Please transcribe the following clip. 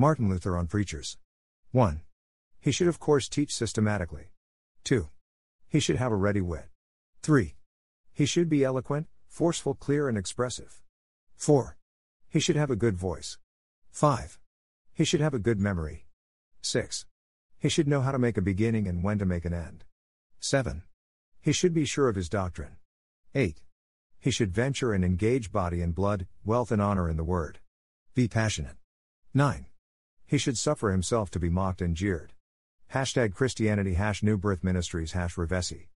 Martin Luther on preachers. 1. He should, of course, teach systematically. 2. He should have a ready wit. 3. He should be eloquent, forceful, clear, and expressive. 4. He should have a good voice. 5. He should have a good memory. 6. He should know how to make a beginning and when to make an end. 7. He should be sure of his doctrine. 8. He should venture and engage body and blood, wealth and honor in the word. Be passionate. 9. He should suffer himself to be mocked and jeered. Hashtag Christianity hash New Birth Ministries hash Revesi.